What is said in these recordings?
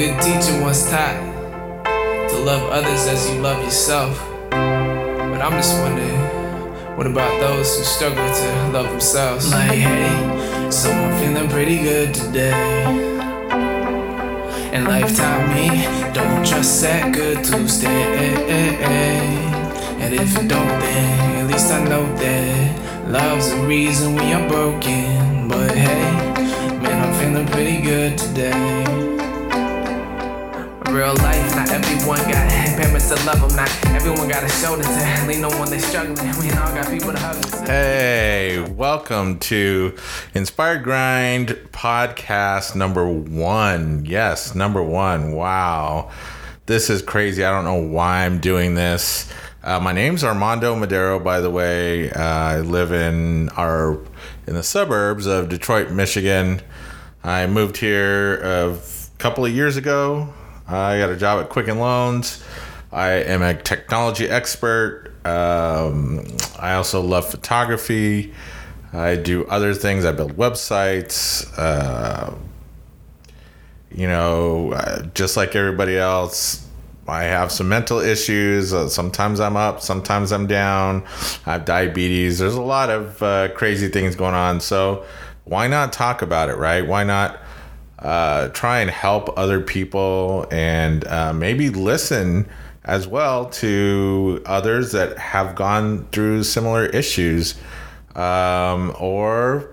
good teacher once taught to love others as you love yourself. But I'm just wondering, what about those who struggle to love themselves? Like, hey, so I'm feeling pretty good today. And life taught me, don't trust that good Tuesday. And if you don't, then at least I know that love's the reason we are broken. But hey, man, I'm feeling pretty good today. Real life, not everyone got parents to love them. Not everyone got a shoulder to lean on when they're struggling. We all got people to hug. Hey, welcome to Inspired Grind podcast number one. Yes, number one. Wow. This is crazy. I don't know why I'm doing this. Uh, my name's Armando Madero, by the way. Uh, I live in our in the suburbs of Detroit, Michigan. I moved here a couple of years ago. I got a job at Quicken Loans. I am a technology expert. Um, I also love photography. I do other things. I build websites. Uh, you know, uh, just like everybody else, I have some mental issues. Uh, sometimes I'm up, sometimes I'm down. I have diabetes. There's a lot of uh, crazy things going on. So, why not talk about it, right? Why not? Uh, try and help other people and uh, maybe listen as well to others that have gone through similar issues um, or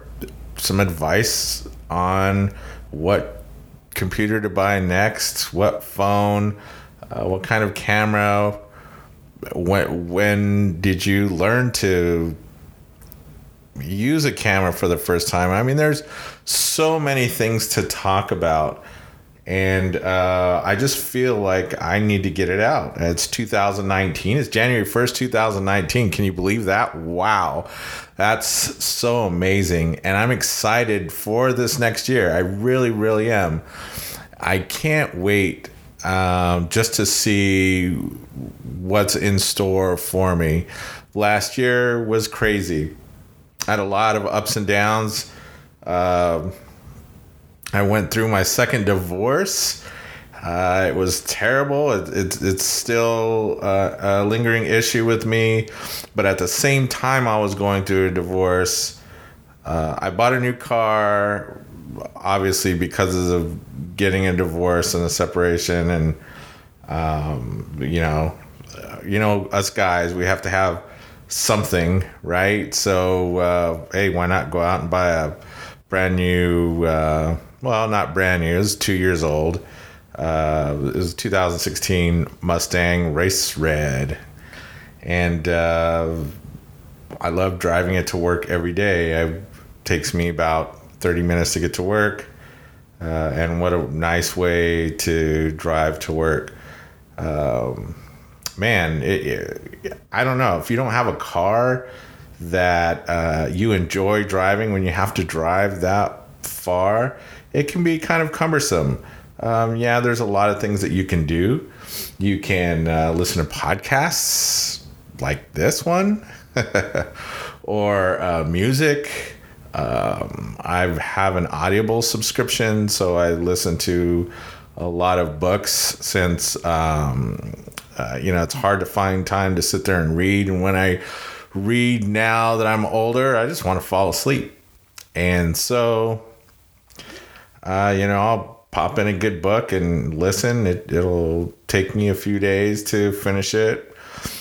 some advice on what computer to buy next, what phone, uh, what kind of camera. When when did you learn to use a camera for the first time. I mean, there's so many things to talk about. And uh, I just feel like I need to get it out. It's 2019. It's January 1st, 2019. Can you believe that? Wow. That's so amazing. And I'm excited for this next year. I really, really am. I can't wait um, just to see what's in store for me. Last year was crazy I had a lot of ups and downs. Uh, I went through my second divorce. Uh, it was terrible. It, it, it's still uh, a lingering issue with me. But at the same time, I was going through a divorce. Uh, I bought a new car, obviously, because of getting a divorce and a separation. And, um, you know, you know, us guys, we have to have something, right? So, uh, hey, why not go out and buy a brand new, uh, well, not brand new, it two years old. Uh, it was 2016 Mustang Race Red. And uh, I love driving it to work every day. It takes me about 30 minutes to get to work. Uh, and what a nice way to drive to work. Um, man, it, it, I don't know if you don't have a car that uh, you enjoy driving when you have to drive that far, it can be kind of cumbersome. Um, yeah, there's a lot of things that you can do. You can uh, listen to podcasts like this one, or uh, music. Um, I have an Audible subscription, so I listen to a lot of books since um, uh, you know, it's hard to find time to sit there and read. And when I read now that I'm older, I just want to fall asleep. And so, uh, you know, I'll pop in a good book and listen. It, it'll take me a few days to finish it.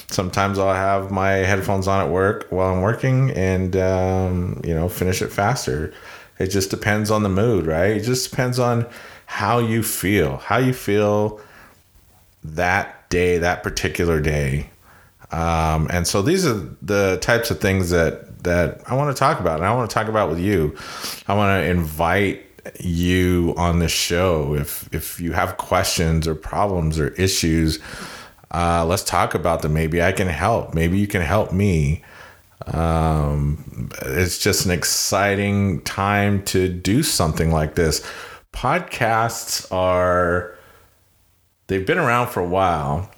Sometimes I'll have my headphones on at work while I'm working and, um, you know, finish it faster. It just depends on the mood, right? It just depends on how you feel, how you feel that day, that particular day. Um, and so these are the types of things that that I want to talk about, and I want to talk about with you. I want to invite you on this show if if you have questions or problems or issues. Uh, let's talk about them. Maybe I can help. Maybe you can help me. Um, it's just an exciting time to do something like this. Podcasts are they've been around for a while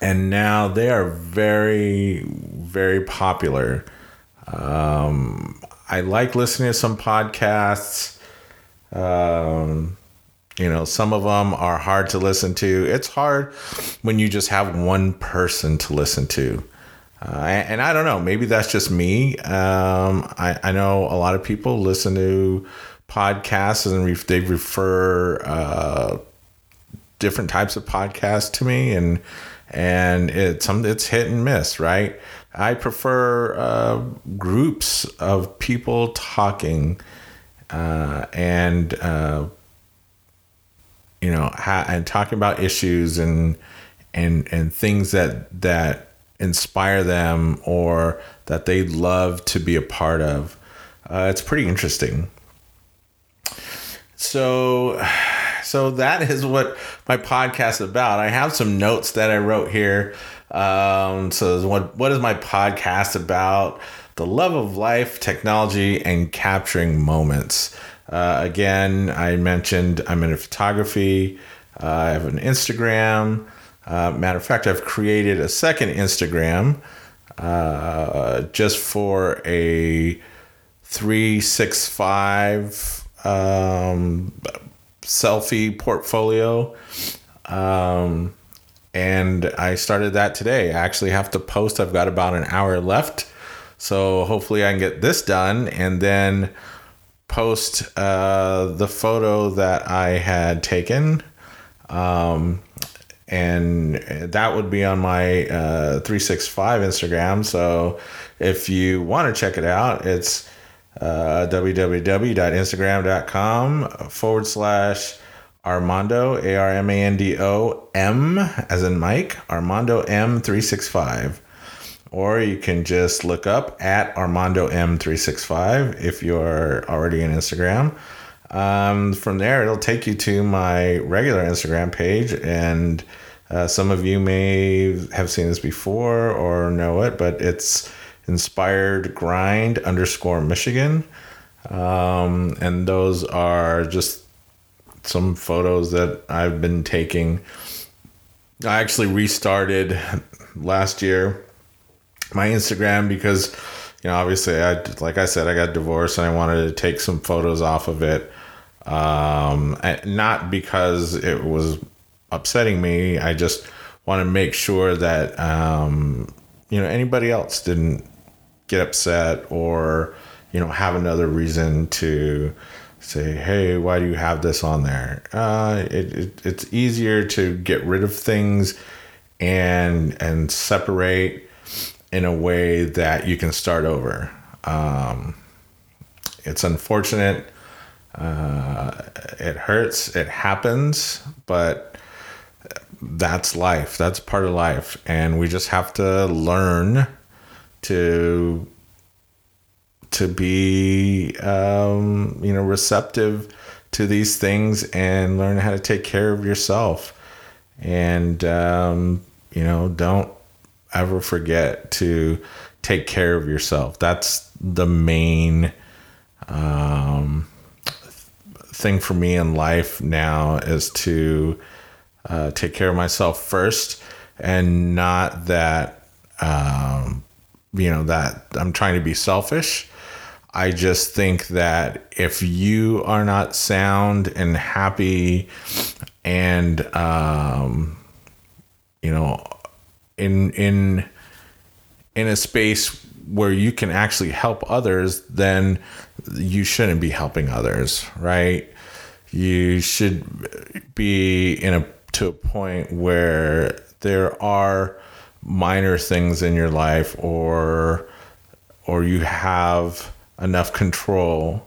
and now they are very very popular um, i like listening to some podcasts um, You know, some of them are hard to listen to. It's hard when you just have one person to listen to. Uh, and, I don't know, maybe that's just me. Um, I, I, know a lot of people listen to podcasts and re- they refer uh, different types of podcasts to me, and and it's some it's hit and miss, right? I prefer uh, groups of people talking uh, and uh, you know ha- and talking about issues and and and things that that inspire them or that they love to be a part of. Uh, it's pretty interesting. So so that is what my podcast is about. I have some notes that I wrote here. Um, so what what is my podcast about? The love of life, technology, and capturing moments. Uh, again, I mentioned I'm into photography. Uh, I have an Instagram. Uh, matter of fact, I've created a second Instagram uh, just for a 365 um, selfie portfolio. Um, and I started that today. I actually have to post. I've got about an hour left. So hopefully I can get this done and then post uh, the photo that I had taken. Um, and that would be on my uh, 365 Instagram. So if you want to check it out, it's uh, www.instagram.com forward slash Armando, A R M A N D O M, as in Mike, Armando M365. Or you can just look up at Armando M365 if you're already on Instagram. Um, from there, it'll take you to my regular Instagram page, and uh, some of you may have seen this before or know it, but it's inspired grind underscore Michigan. Um, and those are just some photos that I've been taking. I actually restarted last year my Instagram because, you know, obviously, I like I said, I got divorced and I wanted to take some photos off of it. Um, not because it was upsetting me. I just want to make sure that um, you know anybody else didn't get upset or you know have another reason to say hey why do you have this on there? Uh, it, it, it's easier to get rid of things and and separate in a way that you can start over. Um, it's unfortunate. Uh, it hurts. It happens but that's life. That's part of life. And we just have to learn to to be um, you know receptive to these things and learn how to take care of yourself. And um, you know don't ever forget to take care of yourself. That's the main um, thing for me in life now is to uh, take care of myself first and not that um, you know that I'm trying to be selfish. I just think that if you are not sound and happy and um, you know in in in a space where you can actually help others, then you shouldn't be helping others, right? You should be in a to a point where there are minor things in your life or or you have enough control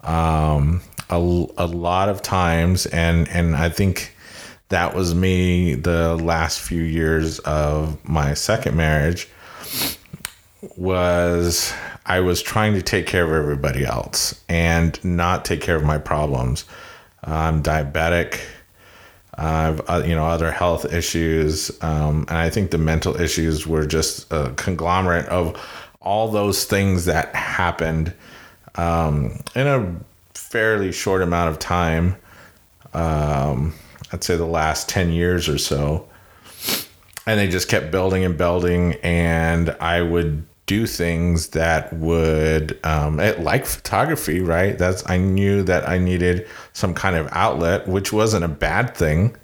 um, a, a lot of times and and I think that was me the last few years of my second marriage was I was trying to take care of everybody else and not take care of my problems. I'm diabetic. I've uh, you know other health issues, um, and I think the mental issues were just a conglomerate of all those things that happened um, in a fairly short amount of time. Um, I'd say the last ten years or so, and they just kept building and building, and I would do things that would um, like photography right? That's i knew that i needed some kind of outlet which wasn't a bad thing.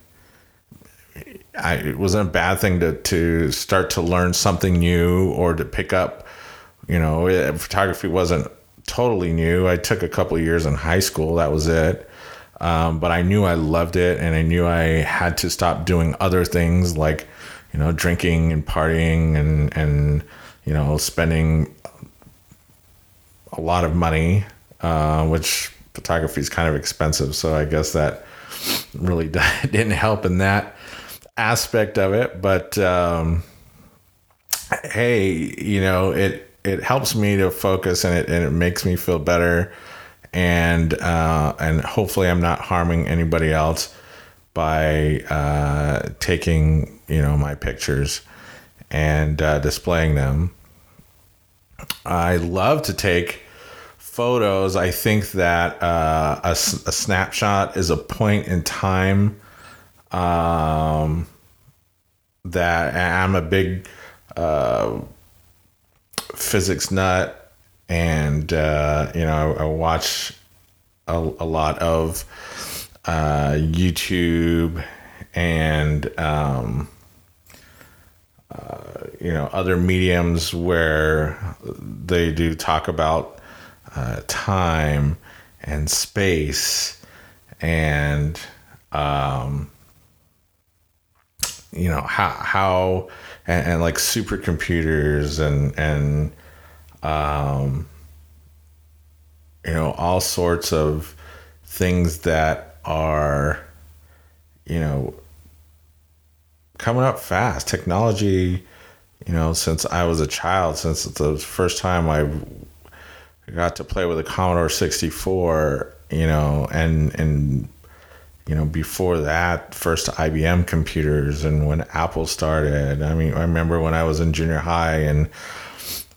I, it wasn't a bad thing to, to start to learn something new or to pick up you know photography wasn't totally new. I took a couple years in high school that was it. Um, but i knew i loved it and i knew i had to stop doing other things like you know drinking and partying and and you know, spending a lot of money, uh, which photography is kind of expensive. So I guess that really didn't help in that aspect of it. But um, hey, you know, it it helps me to focus and it and it makes me feel better. And uh, and hopefully I'm not harming anybody else by uh, taking you know my pictures and uh, displaying them. I love to take photos. I think that uh, a, a, snapshot is a point in time um, that I'm a big uh, physics nut, and uh, you know I, I watch a, a, lot of uh, YouTube and. Um, uh, you know other mediums where they do talk about uh, time and space and um, you know how how and, and, like supercomputers and and um, you know all sorts of things that are you know coming up fast. Technology, you know, since I was a child, since the first time I got to play with a Commodore 64, you know, and and you know, before that, first IBM computers and when Apple started. I mean, I remember when I was in junior high and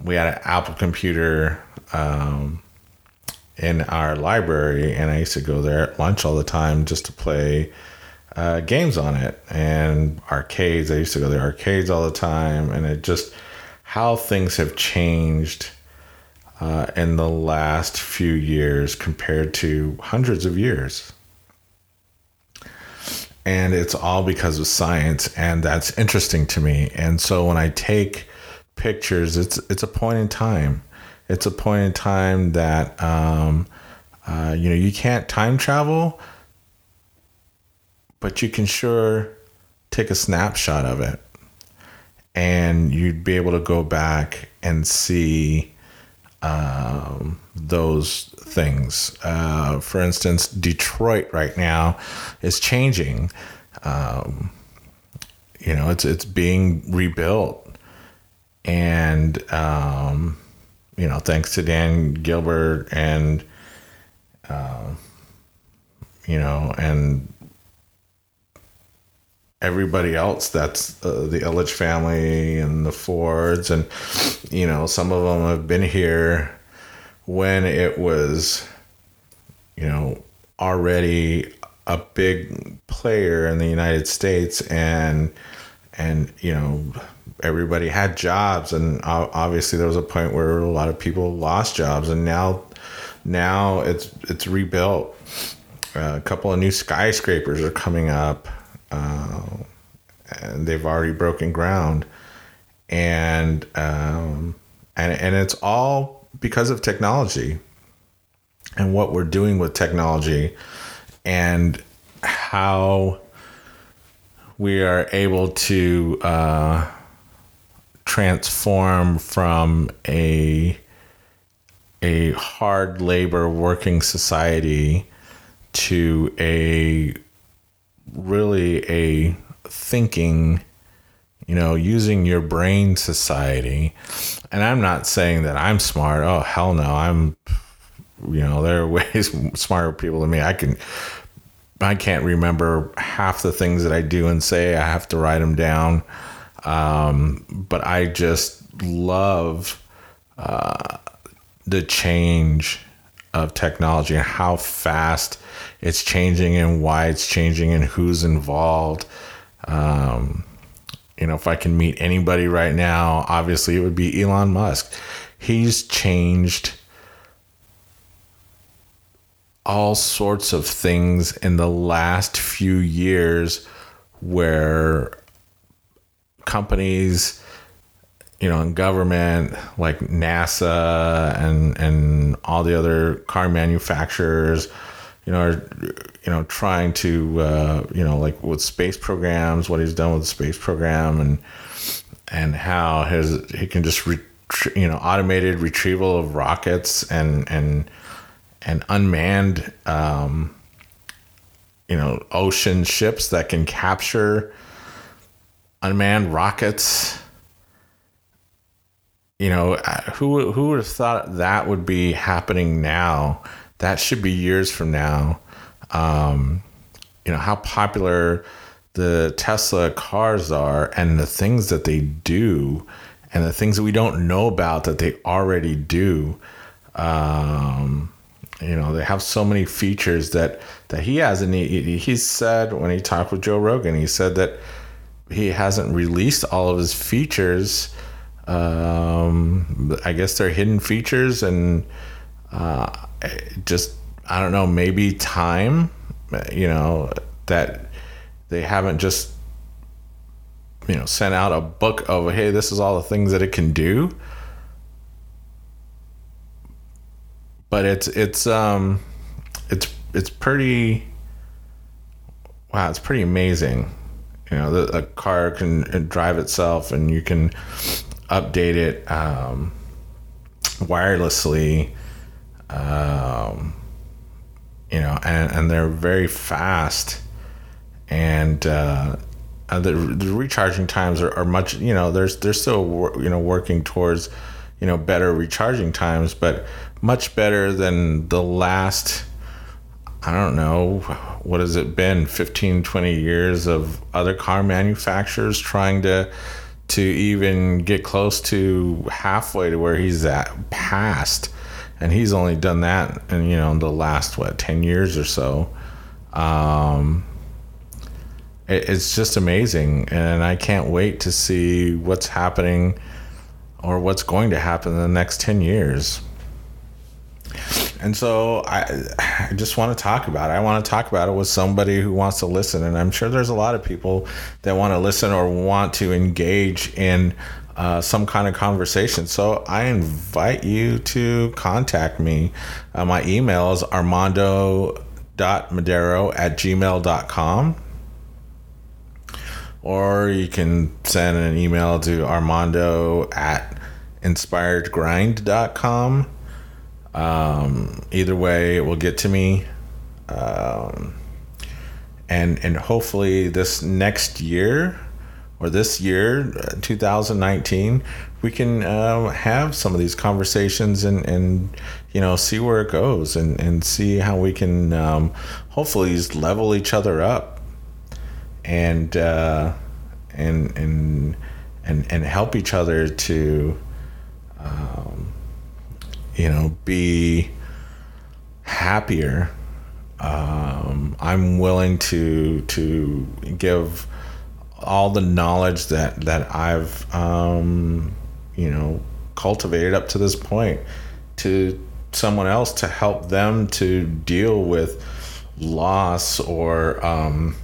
we had an Apple computer um, in our library, and I used to go there at lunch all the time just to play uh, games on it and arcades. I used to go to the arcades all the time, and it just how things have changed uh, in the last few years compared to hundreds of years. And it's all because of science, and that's interesting to me. And so when I take pictures, it's it's a point in time. It's a point in time that um, uh, you know you can't time travel, but you can sure take a snapshot of it and you'd be able to go back and see um, those things. Uh, for instance, Detroit right now is changing. Um, you know, it's it's being rebuilt, and um, you know, thanks to Dan Gilbert and uh, you know, and everybody else that's uh, the Ilitch family and the Fords and you know some of them have been here when it was you know already a big player in the United States and and you know everybody had jobs and obviously there was a point where a lot of people lost jobs and now now it's it's rebuilt. Uh, a couple of new skyscrapers are coming up uh, and they've already broken ground, and um, and and it's all because of technology and what we're doing with technology and how we are able to uh, transform from a a hard labor working society to a really a thinking, you know, using your brain society. And I'm not saying that I'm smart. Oh, hell no. I'm, you know, there are ways smarter people than me. I can, I can't remember half the things that I do and say. I have to write them down. Um, but I just love uh, the change of technology and how fast it's changing and why it's changing and who's involved. Um, you know, if I can meet anybody right now, obviously it would be Elon Musk. He's changed all sorts of things in the last few years where companies you know in government like NASA and and all the other car manufacturers you know are you know trying to uh, you know like with space programs what he's done with the space program and and how his he can just re, you know automated retrieval of rockets and and and unmanned um, you know ocean ships that can capture unmanned rockets. You know who who would have thought that would be happening now that should be years from now. Um, you know how popular the tesla cars are and the things that they do and the things that we don't know about that they already do. Um, you know, they have so many features that that he has, and he he said when he talked with Joe Rogan, he said that he hasn't released all of his features. Um, I guess they're hidden features, and uh, just I don't know, maybe time. You know that they haven't just you know sent out a book of hey, this is all the things that it can do but it's it's um it's it's pretty wow it's pretty amazing you know the, the car can drive itself and you can update it um, wirelessly um, you know and, and they're very fast and uh, the, the recharging times are, are much you know there's they're still you know working towards you know better recharging times but much better than the last I don't know, what has it been, 15, 20 years of other car manufacturers trying to to even get close to halfway to where he's at past. And he's only done that in, you know, the last what, 10 years or so. Um it, it's just amazing and I can't wait to see what's happening or what's going to happen in the next 10 years. And so I, I just want to talk about it. I want to talk about it with somebody who wants to listen. And I'm sure there's a lot of people that want to listen or want to engage in uh, some kind of conversation. So I invite you to contact me. Uh, my email is armando.madero at gmail.com. Or you can send an email to armando at inspiredgrind.com. Um, either way, it will get to me. Um, and and hopefully this next year or this year, uh, 2019, we can uh, have some of these conversations and and you know see where it goes and and see how we can um, hopefully level each other up and uh, and and and and help each other to um, you know, be happier. Um, I'm willing to to give all the knowledge that that I've um, you know cultivated up to this point to someone else to help them to deal with loss or um,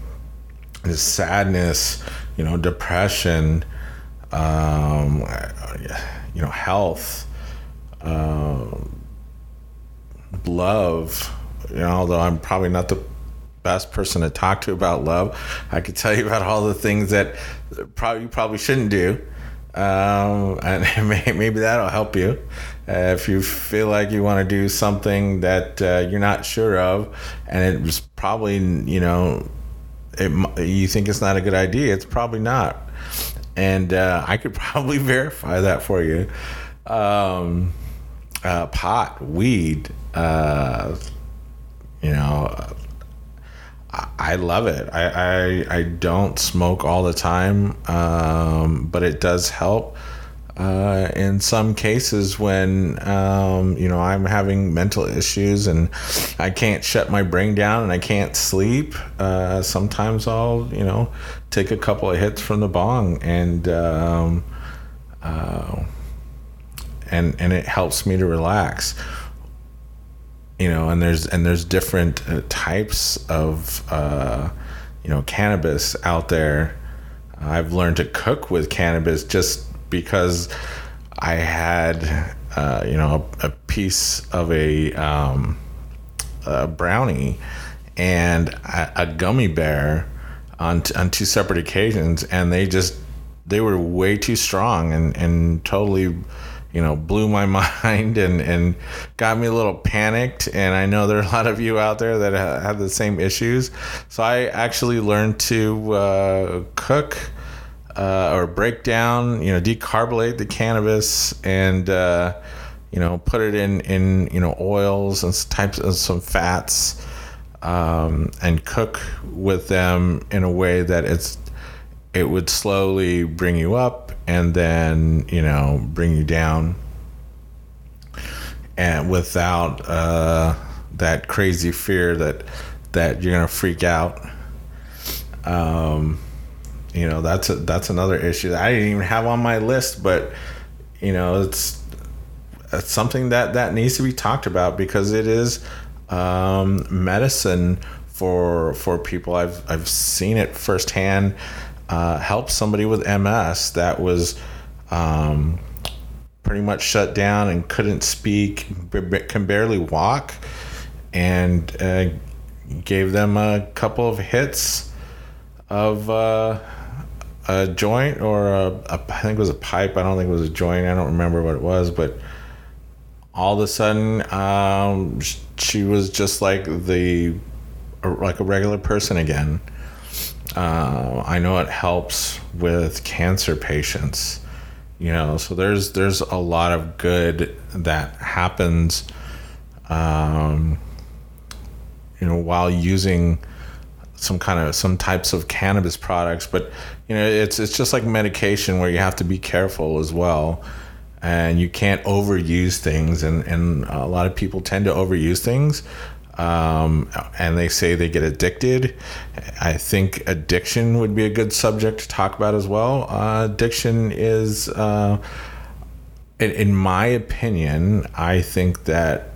sadness, you know, depression, um, you know, health uh, love. You know, although I'm probably not the best person to talk to about love, I could tell you about all the things that probably you probably shouldn't do. Um, and maybe that'll help you uh, if you feel like you want to do something that uh, you're not sure of, and it was probably you know, it, you think it's not a good idea. It's probably not, and uh, I could probably verify that for you. Um, uh, pot, weed, uh, you know, I, love it. I, I, I don't smoke all the time, um, but it does help. Uh, in some cases when um, you know I'm having mental issues and I can't shut my brain down and I can't sleep, uh, sometimes I'll you know take a couple of hits from the bong and um, uh, and and it helps me to relax you know and there's and there's different uh, types of uh, you know cannabis out there. I've learned to cook with cannabis just because i had uh, you know a, a, piece of a, um, a brownie and a, a gummy bear on, t- on two separate occasions and they just they were way too strong and, and totally you know, blew my mind and, and got me a little panicked. And I know there are a lot of you out there that have the same issues. So I actually learned to uh, cook uh, or break down, you know, decarbonate the cannabis and, uh, you know, put it in, in, you know, oils and types of some fats um, and cook with them in a way that it's, it would slowly bring you up and then you know bring you down. And without uh, that crazy fear that that you're gonna freak out um, you know that's a, that's another issue that I didn't even have on my list but you know it's it's something that that needs to be talked about because it is um, medicine for for people. I've I've seen it firsthand uh, helped somebody with MS that was um, pretty much shut down and couldn't speak, can barely walk, and uh, gave them a couple of hits of uh, a joint or a, a, I think it was a pipe. I don't think it was a joint. I don't remember what it was, but all of a sudden um, she was just like the like a regular person again uh, I know it helps with cancer patients. You know, so there's there's a lot of good that happens. Um, you know, while using some kind of some types of cannabis products, but you know, it's it's just like medication where you have to be careful as well, and you can't overuse things, and and a lot of people tend to overuse things um, and they say they get addicted. I think addiction would be a good subject to talk about as well. Uh, addiction is, uh, in, in my opinion, I think that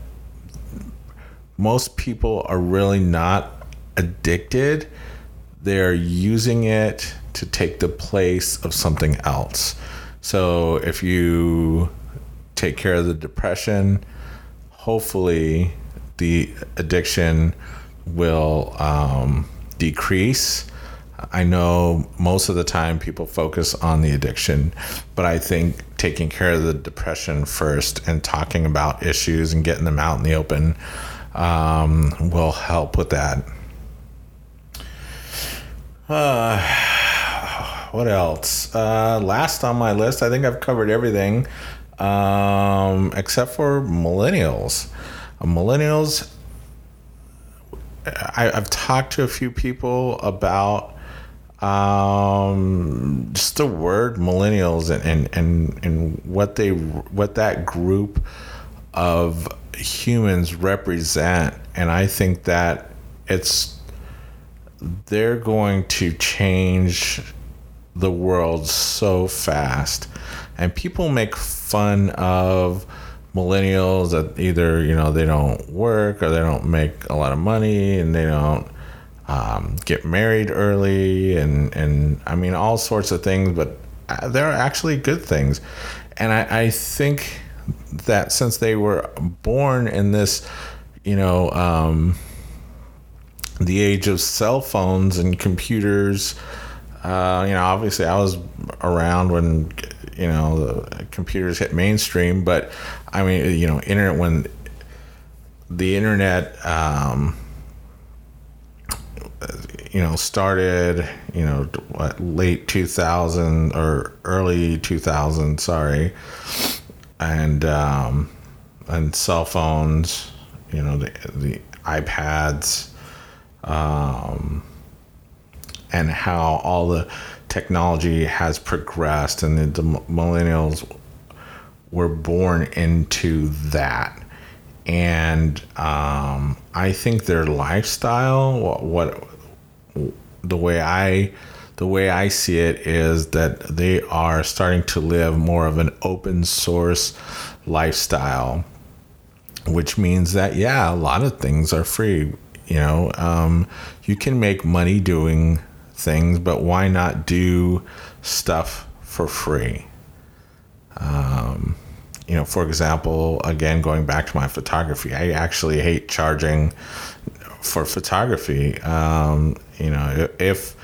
most people are really not addicted. They're using it to take the place of something else. So if you take care of the depression, hopefully the addiction will um, decrease. I know most of the time people focus on the addiction, but I think taking care of the depression first and talking about issues and getting them out in the open um, will help with that. Uh, what else? Uh, last on my list, I think I've covered everything um, except for millennials millennials. I, have talked to a few people about um, just the word millennials and, and, and, and what they what that group of humans represent. And I think that it's they're going to change the world so fast. And people make fun of millennials that either you know they don't work or they don't make a lot of money and they don't um, get married early and and I mean all sorts of things, but uh, there are actually good things, and I, I think that since they were born in this, you know. Um, the age of cell phones and computers. Uh, you know, obviously, I was around when you know the computers hit mainstream, but I mean, you know, internet when the internet, um, you know, started, you know, what, late 2000 or early 2000, sorry, and um, and cell phones, you know, the, the iPads, um, and how all the technology has progressed and the, the millennials were born into that. And um, I think their lifestyle, what, what the way I the way I see it is that they are starting to live more of an open source lifestyle, which means that, yeah, a lot of things are free. You know, um, you can make money doing things, but why not do stuff for free? Um, you know, for example, again, going back to my photography, I actually hate charging for photography. Um, you know, if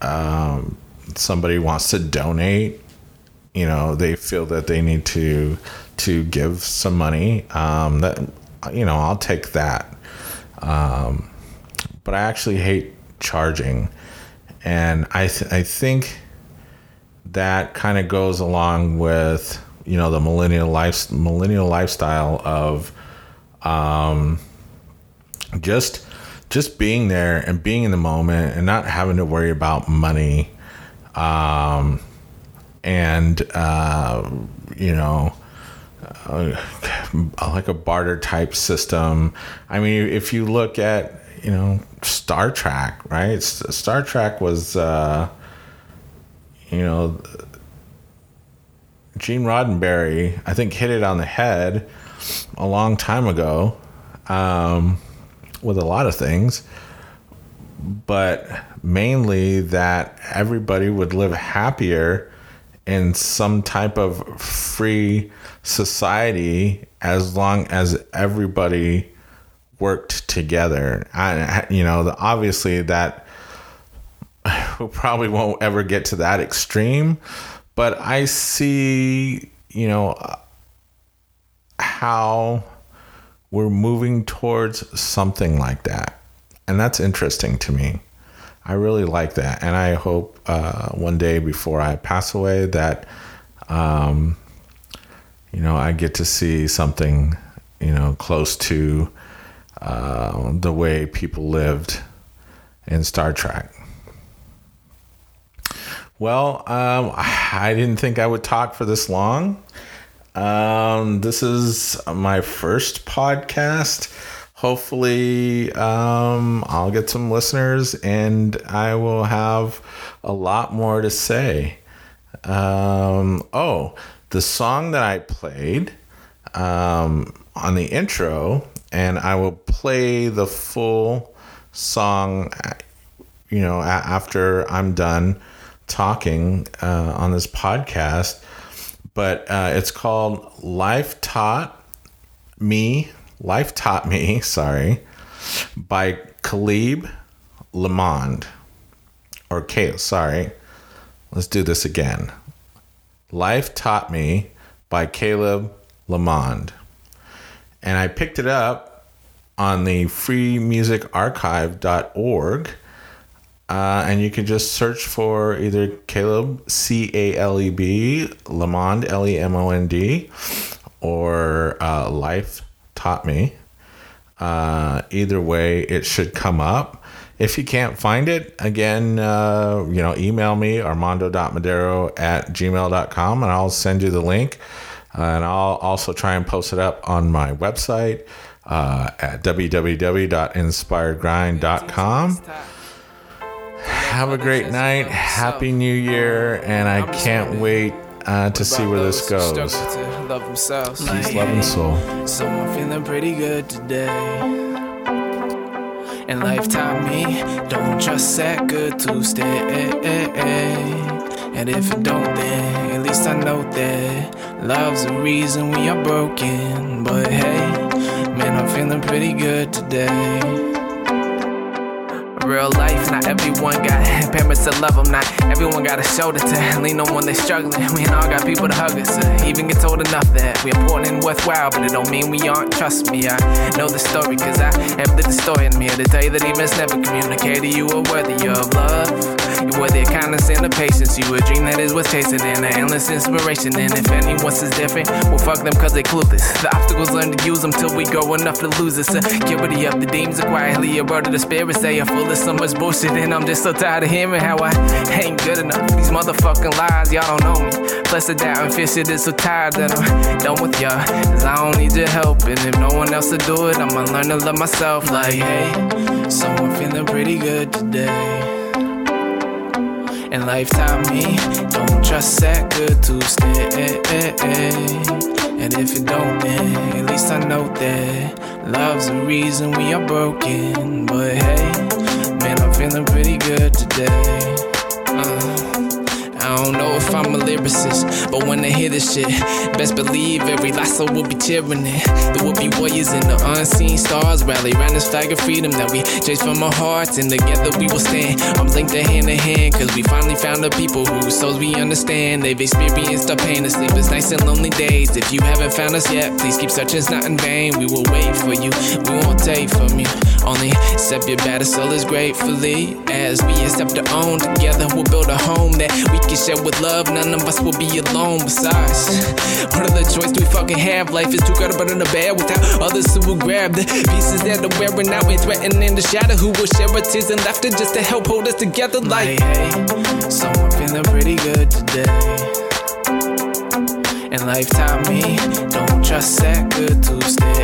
um, somebody wants to donate, you know, they feel that they need to to give some money. Um, that you know, I'll take that. Um, but I actually hate charging, and I th- I think that kind of goes along with you know the millennial life millennial lifestyle of um, just just being there and being in the moment and not having to worry about money um, and uh, you know uh, like a barter type system. I mean if you look at you know star trek right? Star trek was uh, you know gene roddenberry i think hit it on the head a long time ago um, with a lot of things, but mainly that everybody would live happier in some type of free society as long as everybody worked together. I, you know, obviously that we probably won't ever get to that extreme, but I see, you know, how we're moving towards something like that. And that's interesting to me. I really like that. And I hope uh, one day before I pass away that, um, you know, I get to see something, you know, close to uh, the way people lived in Star Trek. Well, um, I didn't think I would talk for this long. Um, this is my first podcast. Hopefully, um, I'll get some listeners and I will have a lot more to say. Um, oh, the song that I played um, on the intro, and I will play the full song, you know, after I'm done talking uh, on this podcast but uh, it's called Life Taught Me, Life Taught Me, sorry, by Caleb Lemond. Or Caleb, sorry. Let's do this again. Life Taught Me by Caleb Lemond. And I picked it up on the freemusicarchive.org uh, and you can just search for either Caleb C A L E B Lemond L E M O N D or uh, Life Taught Me. Uh, either way, it should come up. If you can't find it, again, uh, you know, email me armando.madero at gmail.com and I'll send you the link. and I'll also try and post it up on my website uh, at www.inspiredgrind.com have a great night. Happy New Year. And I can't wait uh, to see where this goes. Peace, love, and soul. So I'm feeling pretty good today. And life taught me, don't trust that good to stay. And if it don't, then at least I know that love's the reason we are broken. But hey, man, I'm feeling pretty good today real life. Not everyone got parents that love them. Not everyone got a shoulder to lean on when they're struggling. We all got people to hug us. Uh, even get told enough that we're important and worthwhile, but it don't mean we aren't. Trust me, I know the story, cause I am the historian here to tell you that even never communicated you are worthy of love. You're worthy of kindness and the patience. You a dream that is worth chasing and an endless inspiration. And if anyone's is different, well, fuck them cause they clueless. The obstacles learn to use them till we grow enough to lose us. Uh, rid of the demons, quietly of the spirit, say a full so much bullshit, and I'm just so tired of hearing how I ain't good enough. These motherfucking lies, y'all don't know me. Plus, the doubt and fear shit is so tired that I'm done with y'all. Cause I don't need your help, and if no one else will do it, I'ma learn to love myself. Like, hey, so I'm feeling pretty good today. And life taught me, don't trust that good to stay. And if it don't, then at least I know that love's the reason we are broken. But hey, man, I'm feeling pretty good today. Uh. I don't know if I'm a lyricist, but when I hear this shit, best believe every last soul will be cheering it. There will be warriors and the unseen stars rally round this flag of freedom that we chase from our hearts, and together we will stand. I'm linked hand in hand, cause we finally found the people whose souls we understand. They've experienced our pain and sleepless nights and lonely days. If you haven't found us yet, please keep searching, it's not in vain. We will wait for you, we won't take from you. Only accept your battered soul as gratefully as we accept our own. Together we'll build a home that we can share with love. None of us will be alone. Besides, what other choice do we fucking have? Life is too to burn in the bed without others who will grab the pieces that are wearing out and threatening the shadow. Who will share our tears and laughter just to help hold us together? Like, hey, so I'm feeling pretty good today. And life taught me, don't trust that good to stay.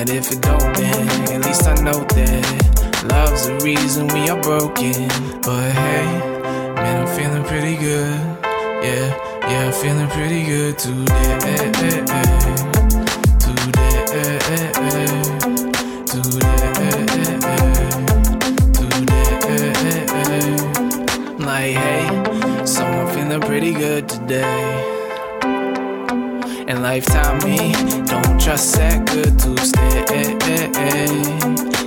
And if it don't, then at least I know that love's the reason we are broken. But hey, man, I'm feeling pretty good. Yeah, yeah, I'm feeling pretty good today. Today, today, like hey, so I'm feeling pretty good today. And lifetime me, don't trust that good to stay.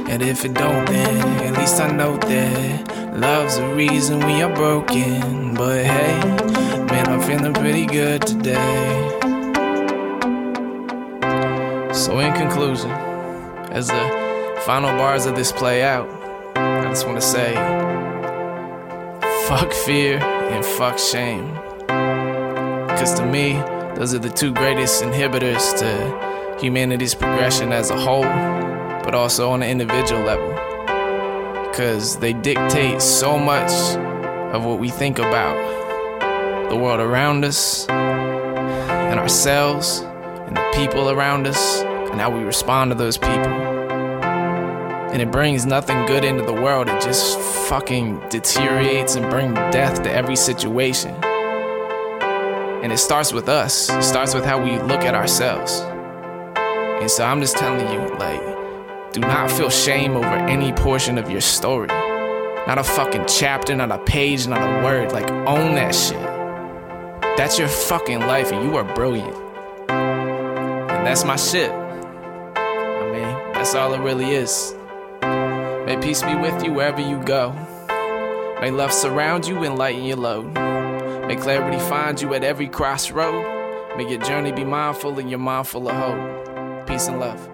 And if it don't, then at least I know that love's the reason we are broken. But hey, man, I'm feeling pretty good today. So, in conclusion, as the final bars of this play out, I just want to say fuck fear and fuck shame. Because to me, those are the two greatest inhibitors to humanity's progression as a whole, but also on an individual level. Because they dictate so much of what we think about the world around us, and ourselves, and the people around us, and how we respond to those people. And it brings nothing good into the world, it just fucking deteriorates and brings death to every situation. And it starts with us, it starts with how we look at ourselves. And so I'm just telling you, like, do not feel shame over any portion of your story. Not a fucking chapter, not a page, not a word. Like, own that shit. That's your fucking life, and you are brilliant. And that's my shit. I mean, that's all it really is. May peace be with you wherever you go. May love surround you and lighten your load. May clarity find you at every crossroad. May your journey be mindful and your mind full of hope. Peace and love.